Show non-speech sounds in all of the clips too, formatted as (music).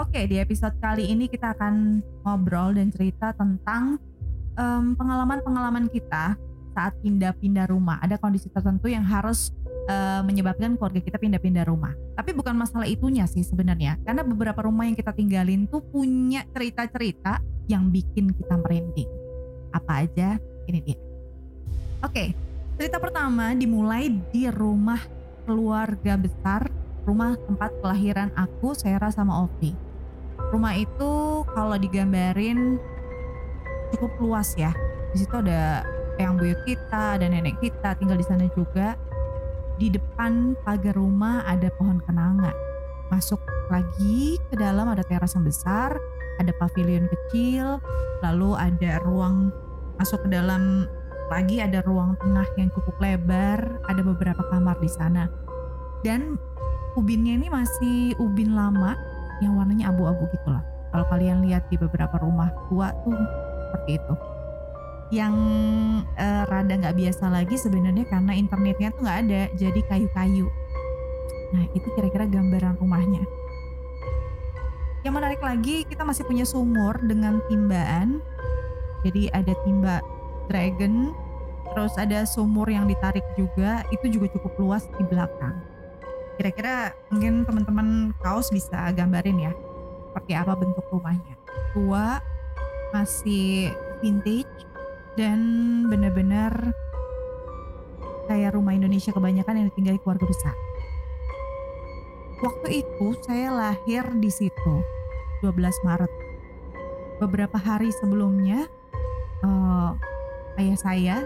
Oke, di episode kali ini kita akan ngobrol dan cerita tentang em, pengalaman-pengalaman kita saat pindah-pindah rumah. Ada kondisi tertentu yang harus eh, menyebabkan keluarga kita pindah-pindah rumah. Tapi bukan masalah itunya sih sebenarnya. Karena beberapa rumah yang kita tinggalin tuh punya cerita-cerita yang bikin kita merinding. Apa aja? Ini dia. Oke, cerita pertama dimulai di rumah keluarga besar, rumah tempat kelahiran aku, Sera sama Ovi. Rumah itu kalau digambarin cukup luas ya. Di situ ada yang buyut kita, ada nenek kita tinggal di sana juga. Di depan pagar rumah ada pohon kenanga. Masuk lagi ke dalam ada teras yang besar, ada pavilion kecil, lalu ada ruang masuk ke dalam lagi ada ruang tengah yang cukup lebar, ada beberapa kamar di sana. Dan ubinnya ini masih ubin lama yang warnanya abu-abu gitu lah. Kalau kalian lihat di beberapa rumah tua tuh seperti itu. Yang eh, rada nggak biasa lagi sebenarnya karena internetnya tuh nggak ada, jadi kayu-kayu. Nah itu kira-kira gambaran rumahnya. Yang menarik lagi kita masih punya sumur dengan timbaan. Jadi ada timba dragon, terus ada sumur yang ditarik juga, itu juga cukup luas di belakang. Kira-kira mungkin teman-teman kaos bisa gambarin ya, seperti apa bentuk rumahnya. Tua, masih vintage, dan benar-benar kayak rumah Indonesia kebanyakan yang ditinggali keluarga besar. Waktu itu saya lahir di situ, 12 Maret. Beberapa hari sebelumnya, eh, ayah saya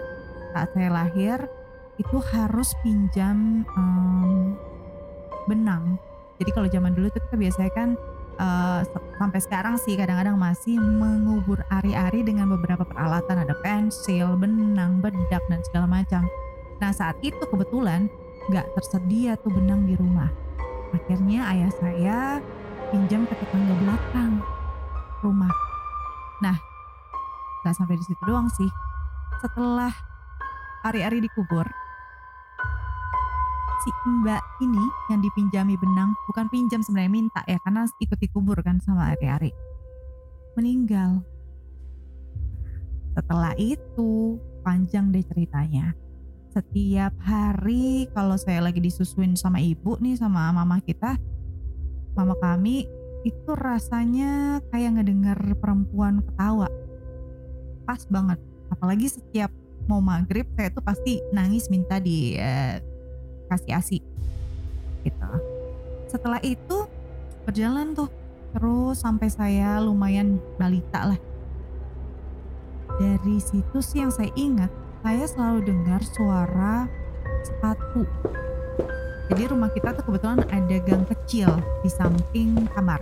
saat saya lahir itu harus pinjam em, benang. Jadi kalau zaman dulu tuh kita biasanya kan se- sampai sekarang sih kadang-kadang masih mengubur ari-ari dengan beberapa peralatan ada pensil, benang, bedak dan segala macam. Nah saat itu kebetulan nggak tersedia tuh benang di rumah. Akhirnya ayah saya pinjam ke tetangga belakang rumah. Nah nggak sampai di situ doang sih. Setelah hari-hari dikubur, si mbak ini yang dipinjami benang bukan pinjam sebenarnya minta ya karena ikut dikubur kan sama hari-hari meninggal. Setelah itu panjang deh ceritanya. Setiap hari kalau saya lagi disusuin sama ibu nih sama mama kita mama kami itu rasanya kayak ngedenger perempuan ketawa. Pas banget. Apalagi setiap mau maghrib saya tuh pasti nangis minta di eh, kasih asi gitu. Setelah itu berjalan tuh terus sampai saya lumayan balita lah. Dari situ sih yang saya ingat, saya selalu dengar suara sepatu. Jadi rumah kita tuh kebetulan ada gang kecil di samping kamar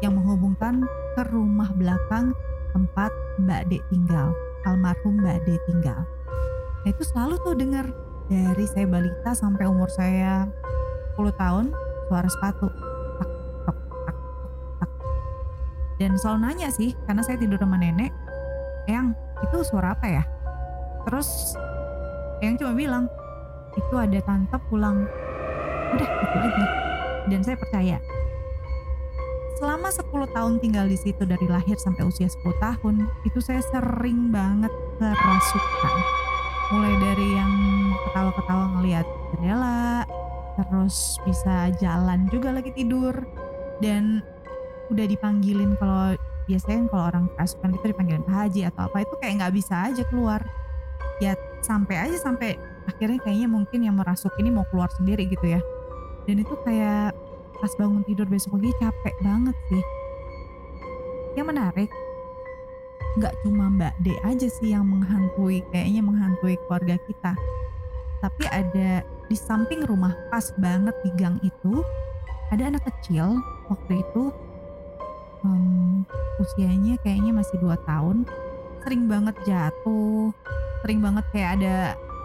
yang menghubungkan ke rumah belakang tempat Mbak Dek tinggal, almarhum Mbak Dek tinggal. Nah itu selalu tuh dengar dari saya balita sampai umur saya 10 tahun suara sepatu tak tak tok tak. Dan selalu nanya sih karena saya tidur sama nenek Eyang itu suara apa ya? Terus Eyang cuma bilang itu ada tante pulang. Udah itu aja. Dan saya percaya selama 10 tahun tinggal di situ dari lahir sampai usia 10 tahun itu saya sering banget kerasukan mulai dari yang ketawa-ketawa ngelihat jendela terus bisa jalan juga lagi tidur dan udah dipanggilin kalau biasanya kalau orang kerasukan gitu dipanggilin Pak Haji atau apa itu kayak nggak bisa aja keluar. Ya sampai aja sampai akhirnya kayaknya mungkin yang merasuk ini mau keluar sendiri gitu ya. Dan itu kayak pas bangun tidur besok pagi capek banget sih. Yang menarik nggak cuma Mbak D aja sih yang menghantui kayaknya menghantui keluarga kita. Tapi ada di samping rumah pas banget di gang itu ada anak kecil waktu itu em, usianya kayaknya masih 2 tahun sering banget jatuh sering banget kayak ada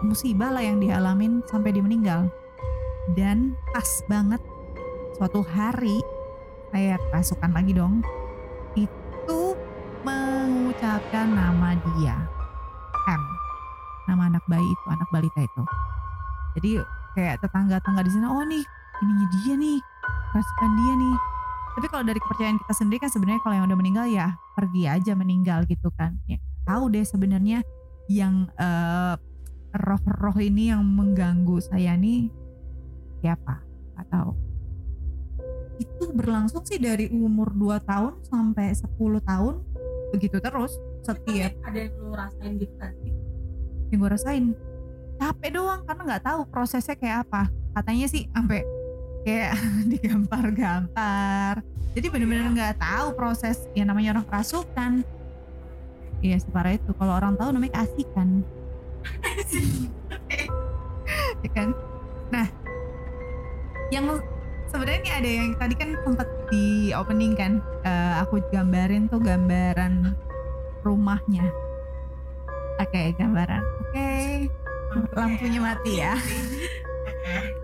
musibah lah yang dialamin sampai dia meninggal. Dan pas banget suatu hari saya kerasukan lagi dong itu mengucapkan nama dia. M. Nama anak bayi itu anak balita itu. Jadi kayak tetangga-tetangga di sana oh nih ininya dia nih kerasukan dia nih. Tapi kalau dari kepercayaan kita sendiri kan sebenarnya kalau yang udah meninggal ya pergi aja meninggal gitu kan. Ya tahu deh sebenarnya yang eh, roh-roh ini yang mengganggu saya nih siapa atau itu berlangsung sih dari umur 2 tahun sampai 10 tahun begitu terus setiap. Ada yang lu rasain gitu kan sih? Yang gue rasain. Capek doang karena nggak tahu prosesnya kayak apa. Katanya sih sampai kayak (laughs) digampar-gampar. Jadi bener-bener nggak tahu proses yang namanya orang kerasukan. Iya separah itu. Kalau orang tahu namanya keasikan. (laughs) Ya kan? Nah yang sebenarnya ini ada yang tadi kan sempat di opening kan eh, aku gambarin tuh gambaran rumahnya. Oke gambaran. Oke. Lampunya mati ya. (laughs)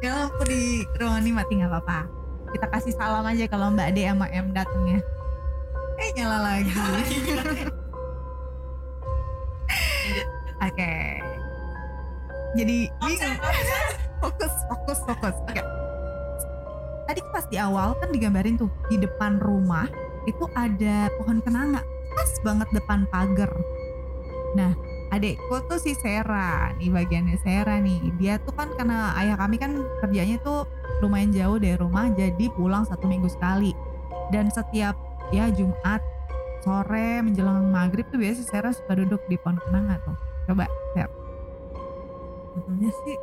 Ya lampu di ruangan ini mati nggak apa-apa. Kita kasih salam aja kalau Mbak D sama M datangnya. Eh nyala lagi. (laughs) Oke. Jadi bingung fokus fokus fokus. Oke. Tadi pas di awal kan digambarin tuh di depan rumah itu ada pohon kenanga pas banget depan pagar. Nah adekku tuh si Sera nih bagiannya Sera nih. Dia tuh kan karena ayah kami kan kerjanya tuh lumayan jauh dari rumah jadi pulang satu minggu sekali. Dan setiap ya Jumat sore menjelang maghrib tuh biasa Sera suka duduk di pohon kenanga tuh. Coba Ser. Betulnya sih.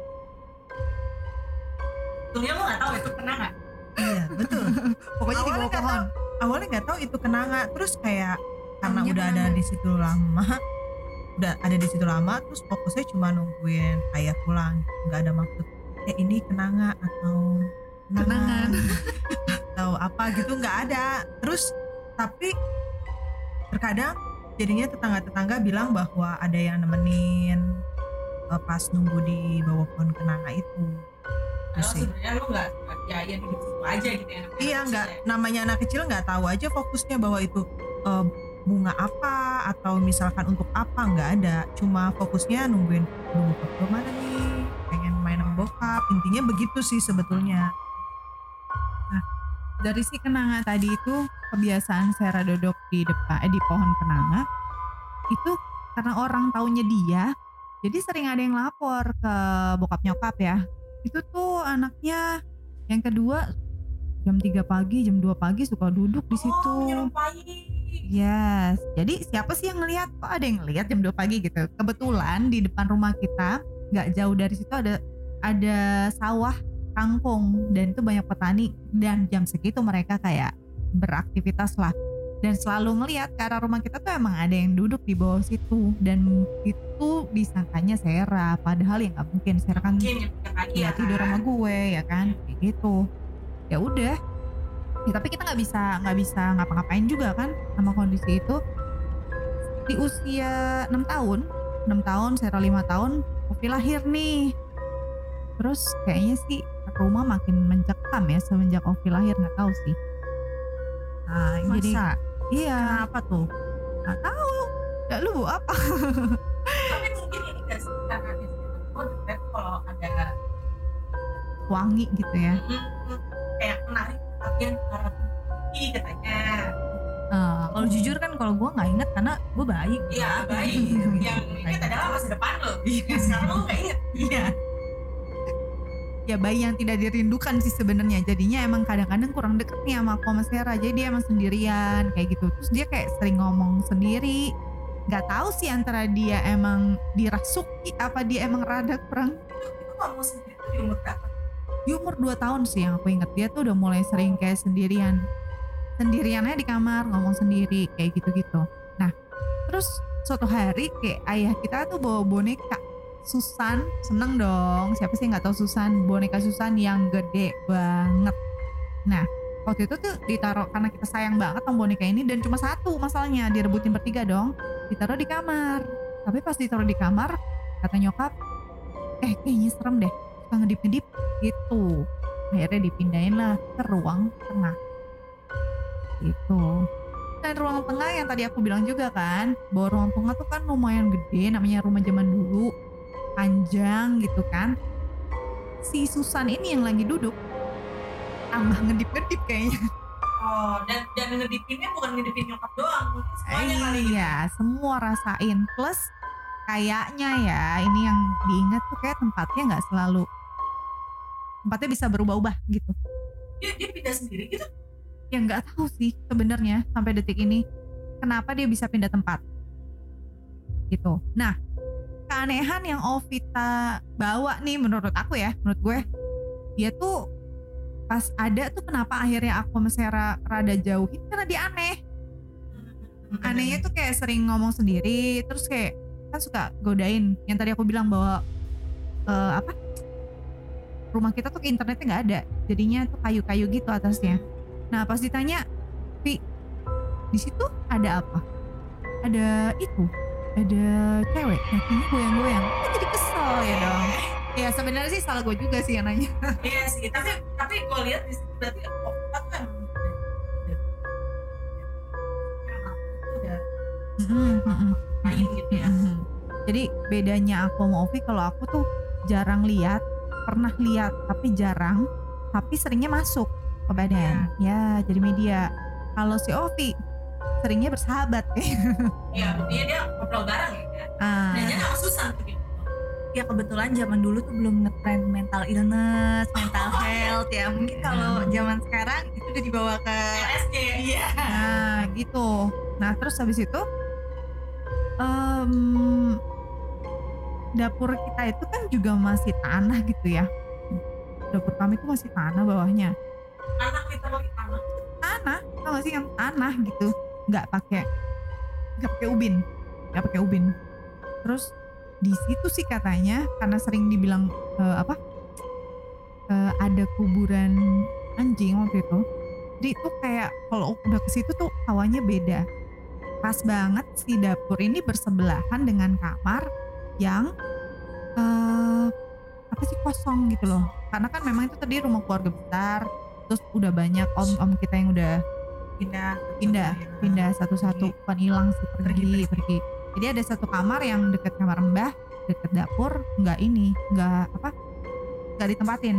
Sebetulnya lu gak tahu itu pernah gak? iya betul. (laughs) pokoknya di bawah nggak pohon. Awalnya nggak tahu itu kenanga, terus kayak karena udah ada di situ lama, udah ada di situ lama, terus fokusnya cuma nungguin ayah pulang, nggak ada maksud. Eh ini kenanga atau Kenangan. (laughs) atau apa gitu nggak ada. Terus tapi terkadang jadinya tetangga-tetangga bilang bahwa ada yang nemenin eh, pas nunggu di bawah pohon kenanga itu. Itu Kalau sih. sebenarnya lu gak ya ya situ aja gitu ya Iya nggak ya. namanya anak kecil nggak tahu aja fokusnya bahwa itu eh, bunga apa atau misalkan untuk apa nggak ada. Cuma fokusnya nungguin nunggu bokap mana nih? Pengen main sama bokap. Intinya begitu sih sebetulnya. Dari si kenanga tadi itu kebiasaan Sera duduk di depan eh, di pohon kenanga itu karena orang taunya dia jadi sering ada yang lapor ke bokap nyokap ya. Itu tuh anaknya yang kedua jam 3 pagi jam 2 pagi suka duduk di situ. oh Yes, jadi siapa sih yang ngelihat? Kok ada yang ngelihat jam 2 pagi gitu? Kebetulan di depan rumah kita, nggak jauh dari situ ada ada sawah kangkung. Dan itu banyak petani. Dan jam segitu mereka kayak beraktivitas lah. Dan selalu ngelihat ke arah rumah kita tuh emang ada yang duduk di bawah situ. Dan itu disangkanya Sera padahal ya nggak mungkin. Sera kan mungkin yang ya ya tidur kan? sama gue ya kan? Kayak gitu ya udah. Ya, tapi kita nggak bisa nggak bisa ngapa-ngapain juga kan sama kondisi itu. Di usia 6 tahun 6 tahun Sera 5 tahun Ovi lahir nih. Terus kayaknya sih rumah makin mencekam ya semenjak Ovi lahir nggak tahu sih. Nah jadi iya. Kenapa tuh? Nggak tahu. Ya lu bu apa? Tapi mungkin ini gak sih karena di situ gue detect kalau ada wangi gitu ya. Mm, kayak menarik ke arah tinggi katanya. Eh, kalau jujur kan kalau gue nggak inget karena gue bayi iya baik yang ingat (laughs) adalah masa depan lo. Yang sekarang lo gak inget iya. Ya bayi yang tidak dirindukan sih sebenarnya. Jadinya emang kadang-kadang kurang deket nih sama aku sama Sarah jadi dia emang sendirian kayak gitu. Terus dia kayak sering ngomong sendiri. Nggak tahu sih antara dia emang dirasuki apa dia emang rada kurang. Itu ngomong sendiri di umur berapa di umur 2 tahun sih yang aku inget dia tuh udah mulai sering kayak sendirian. Sendiriannya di kamar ngomong sendiri kayak gitu-gitu. Nah terus suatu hari kayak ayah kita tuh bawa boneka. Susan seneng dong. Siapa sih nggak tahu Susan? Boneka Susan yang gede banget. Nah waktu itu tuh ditaruh karena kita sayang banget sama boneka ini dan cuma satu masalahnya direbutin bertiga dong. Ditaruh di kamar. Tapi pas ditaruh di kamar kata nyokap eh kayaknya serem deh suka ngedip-ngedip gitu. Akhirnya dipindahin lah ke ruang tengah. Gitu. Dan ruang tengah yang tadi aku bilang juga kan bahwa ruang tengah tuh kan lumayan gede namanya rumah zaman dulu. Panjang gitu kan. Si Susan ini yang lagi duduk. Tambah ngedip-ngedip kayaknya. Oh, dan dan ngedipinnya bukan ngedipin nyokap doang, semuanya kali gitu. iya semua rasain. Plus kayaknya ya ini yang diingat tuh kayak tempatnya nggak selalu tempatnya bisa berubah-ubah gitu. Dia, dia pindah sendiri gitu. ya nggak tahu sih sebenarnya sampai detik ini kenapa dia bisa pindah tempat. Gitu. Nah keanehan yang Ovita bawa nih menurut aku ya menurut gue dia tuh pas ada tuh kenapa akhirnya aku Sarah rada jauhin? Karena dia aneh. Anehnya tuh kayak sering ngomong sendiri terus kayak kan suka godain. Yang tadi aku bilang bahwa eh, apa rumah kita tuh internetnya nggak ada jadinya tuh kayu-kayu gitu atasnya nah pas ditanya Vi di situ ada apa ada itu ada cewek kakinya goyang-goyang kan jadi kesel ya dong ya sebenarnya sih salah gue juga sih yang nanya Iya sih, tapi tapi gue lihat di situ berarti Okta kan lain gitu ya. Mhm. Jadi bedanya aku sama Ovi kalau aku tuh jarang lihat, pernah lihat tapi jarang, tapi seringnya masuk ke badan. Ya, jadi media. Kalau si Ovi seringnya bersahabat (laughs) Iya, dia dia ngobrol bareng ya ah, Dan jangan tuh gitu. ya kebetulan zaman dulu tuh belum ngetrend mental illness, mental health ya. Mungkin kalau zaman sekarang itu udah dibawa ke LSD. Iya. Nah, gitu. Nah, terus habis itu em, dapur kita itu kan juga masih tanah gitu ya. Dapur kami itu masih tanah bawahnya. Anak literally anak. tanah tau gak sih yang tanah gitu nggak pakai nggak pakai ubin nggak pakai ubin terus di situ sih katanya karena sering dibilang eh, apa eh, ada kuburan anjing waktu itu jadi itu kayak kalau udah ke situ tuh hawanya beda pas banget si dapur ini bersebelahan dengan kamar yang eh apa sih kosong gitu loh. Karena kan memang itu tadi rumah keluarga besar terus udah banyak om-om kita yang udah pindah pindah satu-satu pindah satu-satu bukan hilang sih pergi Pergi, pergi, pergi. jadi ada satu kamar yang deket kamar mbah deket dapur nggak ini nggak apa nggak ditempatin.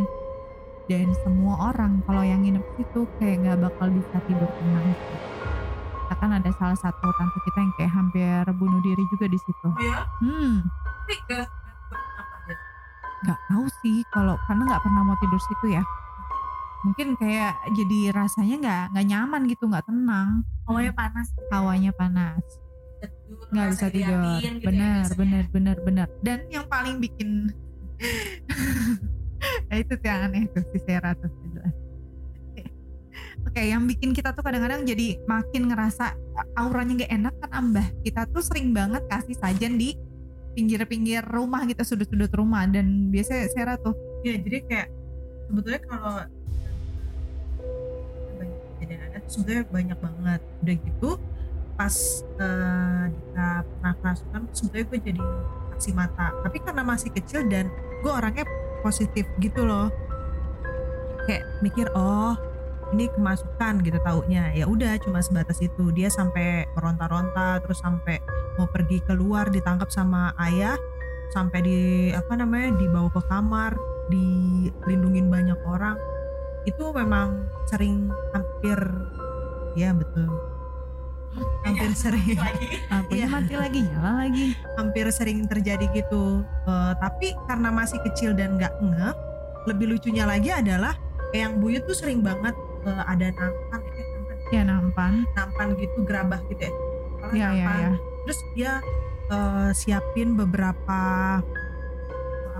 Dan semua orang kalau yang nginep situ kayak nggak bakal bisa tidur tenang sih. kan ada salah satu tante kita yang kayak hampir bunuh diri juga di situ. Oh ya, hmm tapi gak ya? nggak tahu sih kalau karena nggak pernah mau tidur situ ya mungkin kayak jadi rasanya nggak nggak nyaman gitu nggak tenang hawanya panas. hawanya panas nggak bisa tidur gitu ya benar biasanya. benar benar benar dan yang paling bikin nah (laughs) itu tuh yang aneh tuh si Sarah tuh jelas Oke. Yang bikin kita tuh kadang-kadang jadi makin ngerasa auranya nggak enak kan ambah. Kita tuh sering banget kasih sajen di pinggir-pinggir rumah gitu, sudut-sudut rumah. Dan biasanya Sarah tuh ya jadi kayak sebetulnya kalau kejadian ada tuh sebetulnya banyak banget. Udah gitu pas eh, Dika pernah kerasukan sebetulnya gue jadi saksi mata. Tapi karena masih kecil dan gue orangnya positif gitu loh. Kayak mikir oh ini kemasukan gitu taunya. Ya udah cuma sebatas itu. Dia sampai meronta-ronta terus sampai mau pergi keluar ditangkap sama ayah sampai di apa namanya dibawa ke kamar dilindungin banyak orang itu memang sering hampir ya betul hampir sering Lagi. (laughs) lampunya Iya. mati lagi nyala lagi. hampir sering terjadi gitu Eh, tapi karena masih kecil dan nggak ngeh lebih lucunya lagi adalah yang buyut tuh sering banget eh, ada nampan nampan, Ya nampan. nampan gitu gerabah gitu ya Ya ya nampan, ya. Terus dia eh, siapin beberapa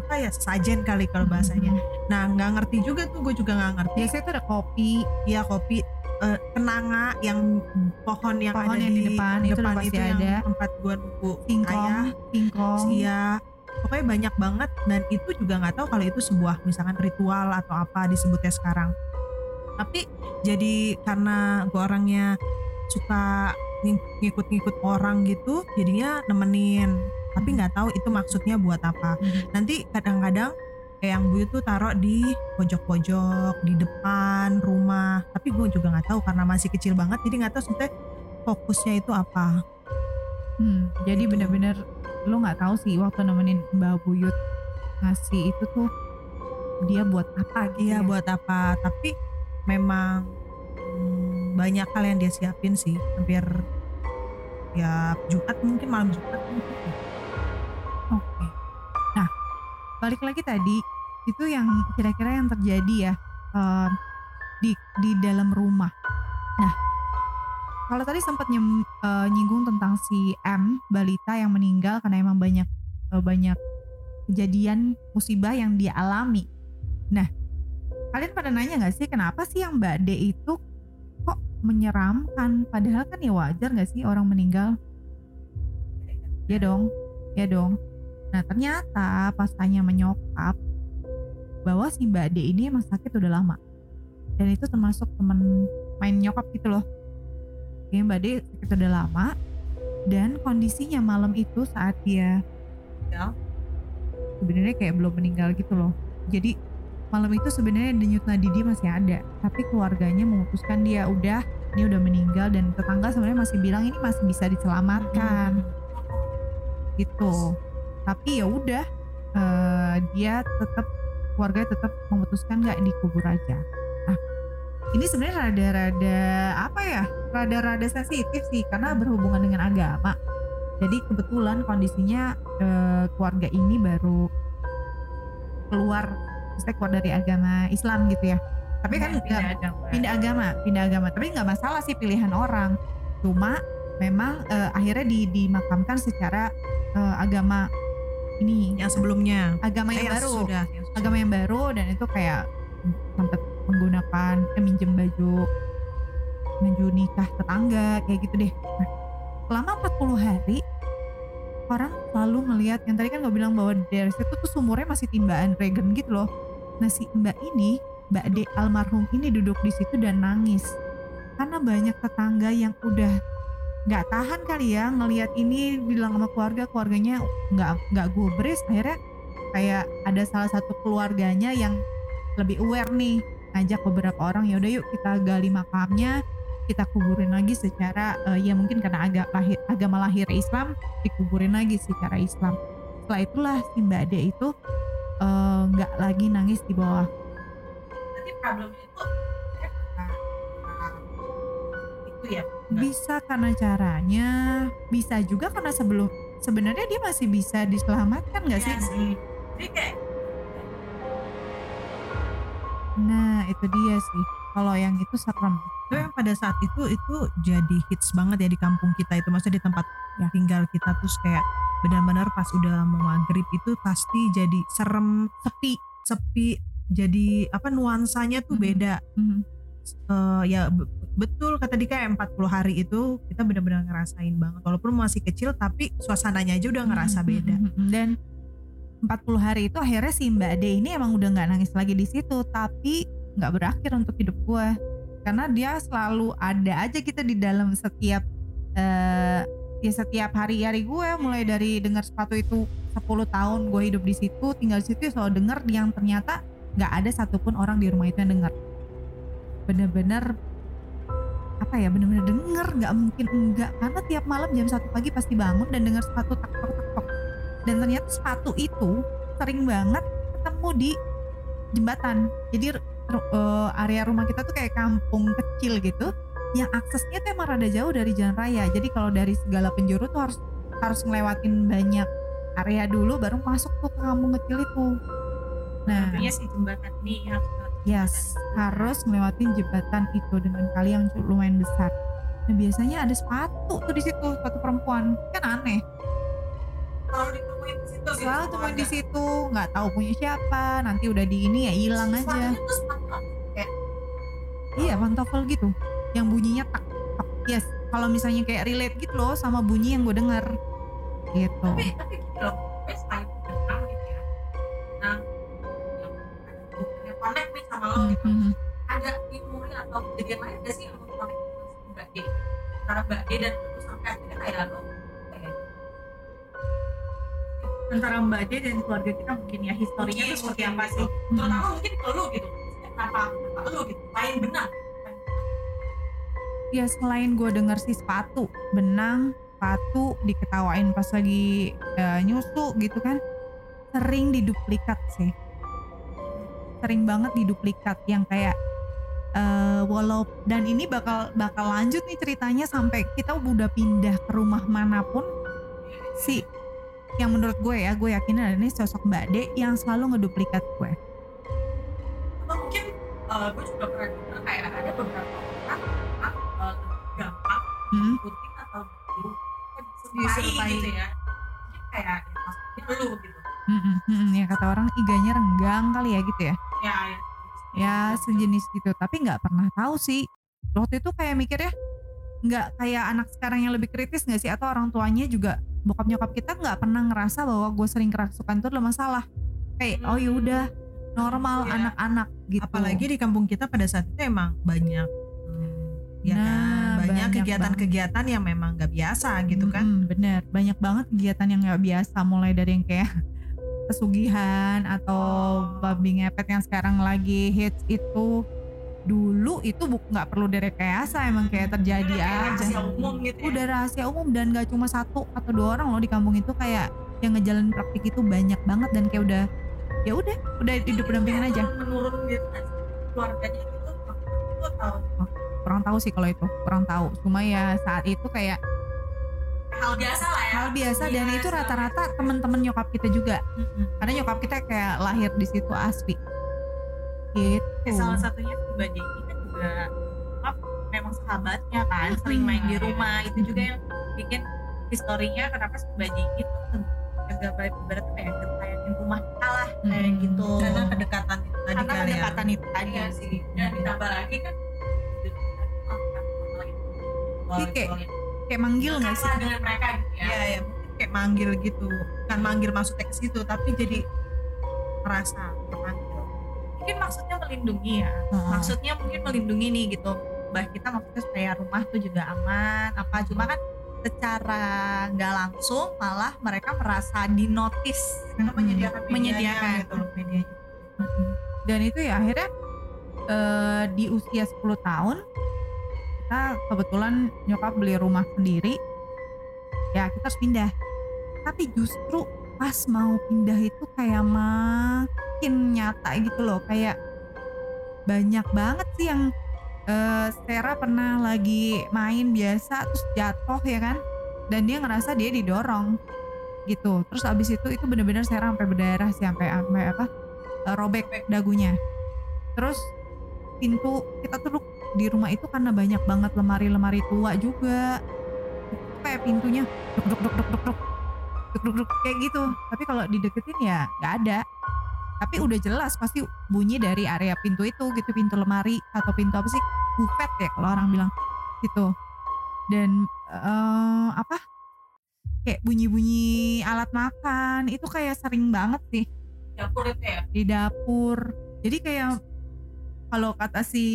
apa ya sajen kali kalau bahasanya. nah nggak ngerti juga tuh gue juga nggak ngerti. Biasanya tuh ada kopi, ya kopi eh, kenanga yang pohon yang Pohon ada yang di depan, itu udah pasti yang ada. tempat gue nunggu singkong, ayah singkong. iya pokoknya banyak banget dan itu juga nggak tahu kalau itu sebuah misalkan ritual atau apa disebutnya sekarang. Tapi jadi karena gue orangnya suka ngikut-ngikut orang gitu jadinya nemenin tapi nggak tahu itu maksudnya buat apa Mhm. nanti kadang-kadang kayak yang bu itu taruh di pojok-pojok di depan rumah tapi gue juga nggak tahu karena masih kecil banget jadi nggak tahu sebetulnya fokusnya itu apa Hmm, jadi Gitu. bener-bener lu nggak tahu sih waktu nemenin Mbak Buyut ngasih itu tuh dia buat apa gitu Iya ya. buat apa? Tapi memang hmm, banyak hal yang dia siapin sih hampir ya Jumat mungkin malam Jumat mungkin. Oke. Nah, balik lagi tadi itu yang kira-kira yang terjadi ya di di dalam rumah. Nah, kalau tadi sempat nyem- eh, nyinggung tentang si M balita yang meninggal karena emang banyak eh, banyak kejadian musibah yang dia alami. Nah, kalian pada nanya nggak sih kenapa sih yang Mbak D itu menyeramkan? Padahal kan ya wajar nggak sih orang meninggal? Ya dong, ya dong. Nah ternyata pas tanya menyokap bahwa si Mbak D ini emang sakit udah lama dan itu termasuk temen main nyokap gitu loh. Kayak Mbak D sakit udah lama dan kondisinya malam itu saat dia meninggal sebenarnya kayak belum meninggal gitu loh. Jadi malam itu sebenarnya denyut nadi dia masih ada tapi keluarganya memutuskan dia udah ini udah meninggal dan tetangga sebenarnya masih bilang ini masih bisa diselamatkan. Gitu. Tapi ya udah eh, dia tetap keluarga tetap memutuskan nggak dikubur aja. Nah ini sebenarnya rada-rada apa ya rada-rada sensitif sih karena berhubungan dengan agama. Jadi kebetulan kondisinya eh, keluarga ini baru keluar maksudnya keluar dari agama Islam gitu ya. Tapi kan nggak- pindah agama. pindah agama tapi nggak masalah sih pilihan orang. Cuma memang eh, akhirnya di, dimakamkan secara eh, agama ini. Yang sebelumnya. Agama Eh, yang yang baru. sudah, yang sudah. agama yang baru dan itu kayak sempat menggunakan eh, minjem baju baju nikah tetangga kayak gitu deh. Nah, selama 40 hari orang selalu ngelihat yang tadi kan gue bilang bahwa dari situ tuh sumurnya masih timbaan dragon gitu loh nah si mbak ini mbak D almarhum ini duduk di situ dan nangis. Karena banyak tetangga yang udah nggak tahan kali ya ngelihat ini bilang sama keluarga keluarganya nggak nggak gubris akhirnya kayak ada salah satu keluarganya yang lebih aware nih ngajak beberapa orang ya udah yuk kita gali makamnya kita kuburin lagi secara eh, ya mungkin karena aga, lahir, agama lahir Islam dikuburin lagi secara Islam. Setelah itulah si Mbak D itu eh, nggak lagi nangis di bawah Berarti problemnya itu eh, itu ya. bisa karena caranya bisa juga karena sebelum sebenarnya dia masih bisa diselamatkan nggak sih Iya sih. Jadi kayak nah itu dia sih kalau yang itu serem itu yang pada saat itu itu jadi hits banget ya di kampung kita itu maksudnya di tempat Ya. tinggal kita terus kayak benar-benar pas udah mau maghrib itu pasti jadi serem sepi sepi jadi apa nuansanya tuh Mhm. beda Mhm. Eh, ya be- betul kata Dika 40 hari itu kita benar-benar ngerasain banget walaupun masih kecil tapi suasananya aja udah ngerasa Mhm, beda mhm, mhm. dan 40 hari itu akhirnya si Mbak D ini emang udah nggak nangis lagi di situ tapi nggak berakhir untuk hidup gue karena dia selalu ada aja kita di dalam setiap eh ya setiap hari-hari gue mulai dari dengar sepatu itu 10 tahun gue hidup di situ tinggal di situ ya selalu dengar yang ternyata nggak ada satupun orang di rumah itu yang dengar bener-bener apa ya bener-bener denger nggak mungkin enggak. Karena tiap malam jam satu pagi pasti bangun dan dengar sepatu tak tok tak tok dan ternyata sepatu itu sering banget ketemu di jembatan. Jadi eh, area rumah kita tuh kayak kampung kecil gitu yang aksesnya tuh emang rada jauh dari jalan raya jadi kalau dari segala penjuru tuh harus harus ngelewatin banyak area dulu baru masuk tuh ke kampung kecil itu nah Artinya si jembatan ini harus Yes, harus ngelewatin jembatan itu dengan kali yang lumayan besar. Nah biasanya ada sepatu tuh di situ, sepatu perempuan. Kan aneh. selalu ditemuin di situ. gitu, Selalu temuin di situ, nggak tahu punya siapa. Nanti udah di ini ya hilang aja. Sepatunya tuh sepatu? Kayak Iya, pantofel gitu. Yang bunyinya tak tak. Yes, kalau misalnya kayak relate gitu loh sama bunyi yang gue denger. Gitu. tapi tapi gini loh gue selain gitu ya benang yang connect nih sama lo gitu Mhm. ada memori atau kejadian lain gak sih yang lo connect sama Mbak D antara Mbak D dan lu sampai akhirnya kayak lo antara Mbak D dan keluarga kita mungkin ya historinya tuh seperti apa gitu. sih Mhm. terutama mungkin ke lu gitu kenapa kenapa lu gitu lain benang Ya selain gue denger sih sepatu, benang, sepatu diketawain pas lagi eh, nyusu gitu kan, sering diduplikat sih. Sering banget diduplikat yang kayak eh walau dan ini bakal bakal lanjut nih ceritanya sampai kita udah pindah ke rumah mana pun si yang menurut gue ya gue yakin ada nih sosok Mbak D yang selalu ngeduplikat gue mungkin eh, gue juga pernah kayak ada beberapa Hmm. ikutin atau dulu Diserupai. diserupai gitu ya. Mungkin kayak ya, maksudnya lu gitu. Mm-mm, mm-mm. ya kata orang iganya renggang kali ya gitu ya? Ya ya. Ya sejenis gitu. Tapi nggak pernah tahu sih. Waktu itu kayak mikir ya nggak kayak anak sekarang yang lebih kritis nggak sih? Atau orang tuanya juga bokap nyokap kita nggak pernah ngerasa bahwa gue sering kerasukan itu adalah masalah. Kayak oh yaudah normal Iya. anak-anak gitu. Apalagi di kampung kita pada saat itu emang banyak hmm, ya Nah, kan banyak kegiatan-kegiatan yang memang gak biasa gitu kan. Mm-mm, bener. Banyak banget kegiatan yang nggak biasa mulai dari yang kayak (laughs) pesugihan atau babi ngepet yang sekarang lagi hits itu. Dulu itu nggak perlu direkayasa emang kayak terjadi Kayak aja. rahasia umum gitu ya. udah rahasia umum dan gak cuma satu atau dua orang loh di kampung itu kayak yang ngejalanin praktik itu banyak banget dan kayak udah ya udah udah hidup berdampingan aja. Menurun gitu. Keluarganya gitu itu atau kurang tahu sih kalau itu kurang tahu. Cuma ya saat itu kayak hal biasa lah ya. Hal biasa dan Iya, itu rata-rata temen-temen nyokap kita juga. Karena nyokap kita kayak lahir di situ asli. Gitu. Salah satunya si Mbak Jenny kan juga apa, memang sahabatnya kan sering main di rumah. Itu juga yang bikin historinya kenapa si Mbak Jenny itu agak baik ibarat kayak ketayanin rumah kita lah kayak Hmm. gitu. Karena kedekatan itu tadi karena kali ya. kedekatan itu tadi Iya sih. Dan ditambah lagi kan Iya, kayak- kayak manggil nggak sih? dengan mereka gitu ya. Ya ya mungkin kayak manggil gitu. Bukan manggil maksudnya ke situ tapi jadi merasa terpanggil. Mungkin maksudnya melindungi ya. Heeh. maksudnya mungkin melindungi nih gitu. Bah kita maksudnya supaya rumah tuh juga aman apa cuma kan secara nggak langsung malah mereka merasa dinotis. Karena menyediakan medianya menyediakan. gitu. medianya. Mm-mm. dan itu ya akhirnya eh, di usia 10 tahun kita kebetulan nyokap beli rumah sendiri ya kita harus pindah. Tapi justru pas mau pindah itu kayak makin nyata gitu loh kayak banyak banget sih yang eh, Sarah pernah lagi main biasa terus jatuh ya kan? Dan dia ngerasa dia didorong gitu. Terus abis itu itu bener-bener Sarah sampai berdarah sih sampai sampai apa eh, robek dagunya. Terus pintu kita tuh di rumah itu karena banyak banget lemari-lemari tua juga. Kayak pintunya duk duk duk duk duk duk. Duk duk duk kayak gitu. Tapi kalau dideketin ya nggak ada. Tapi udah jelas pasti bunyi dari area pintu itu gitu pintu lemari atau pintu apa sih bufet ya kalau orang bilang gitu. Dan eh, apa kayak bunyi-bunyi alat makan itu kayak sering banget sih. Dapur itu ya? Di dapur. Jadi kayak kalau kata si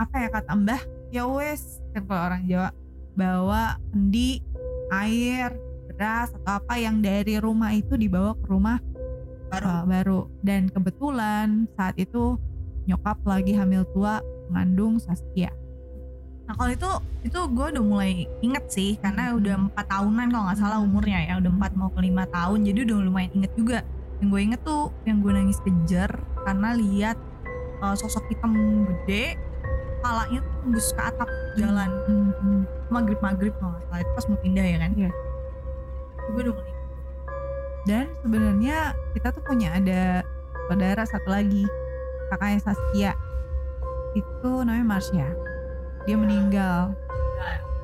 apa ya kata mbah? Ya wes kan kalau orang Jawa bawa kendi air beras atau apa yang dari rumah itu dibawa ke rumah baru. uh, baru. Dan kebetulan saat itu nyokap lagi hamil tua mengandung Saskia. Nah kalau itu itu gue udah mulai inget sih karena udah empat tahunan kalau nggak salah umurnya ya udah empat mau ke lima tahun jadi udah lumayan inget juga. Yang gue inget tuh yang gue nangis kejar karena lihat uh, sosok hitam gede kepalanya tuh tembus ke atap jalan. Hmm, maghrib maghrib kalau nggak salah itu pas mau pindah ya kan? Iya. gue udah mulai dan sebenarnya kita tuh punya ada saudara satu lagi kakaknya Saskia. Itu namanya Marsha. Dia meninggal.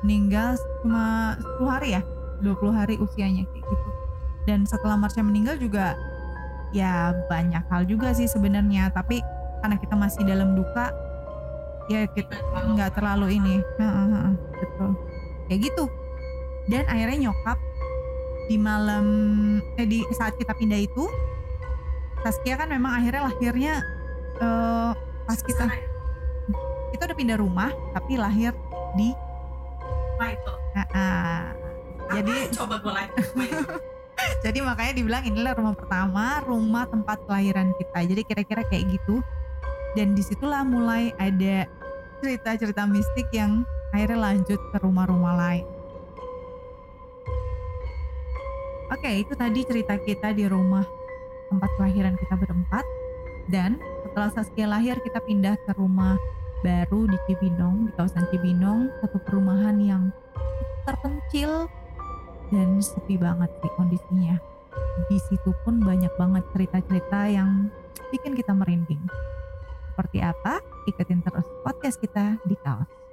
Meninggal cuma 10 hari ya? 20 hari usianya kayak gitu. Dan setelah Marsha meninggal juga ya banyak hal juga sih sebenarnya. Tapi karena kita masih dalam duka ya kita nggak terlalu ini. betul. Kayak gitu. Dan akhirnya nyokap di malam eh di saat kita pindah itu Saskia kan memang akhirnya lahirnya eh, pas kita ya? kita udah pindah rumah tapi lahir di Nah, itu? Ah. jadi (laughs) coba gue like (laughs) jadi makanya dibilang inilah rumah pertama rumah tempat kelahiran kita. Jadi kira-kira kayak gitu dan di situlah mulai ada cerita-cerita mistik yang akhirnya lanjut ke rumah-rumah lain oke itu tadi cerita kita di rumah tempat kelahiran kita berempat dan setelah Saskia lahir kita pindah ke rumah baru di Cibinong, di kawasan Cibinong, satu perumahan yang terpencil dan sepi banget sih kondisinya. Di situ pun banyak banget cerita-cerita yang bikin kita merinding. Seperti apa? Ikutin terus podcast kita di kaos.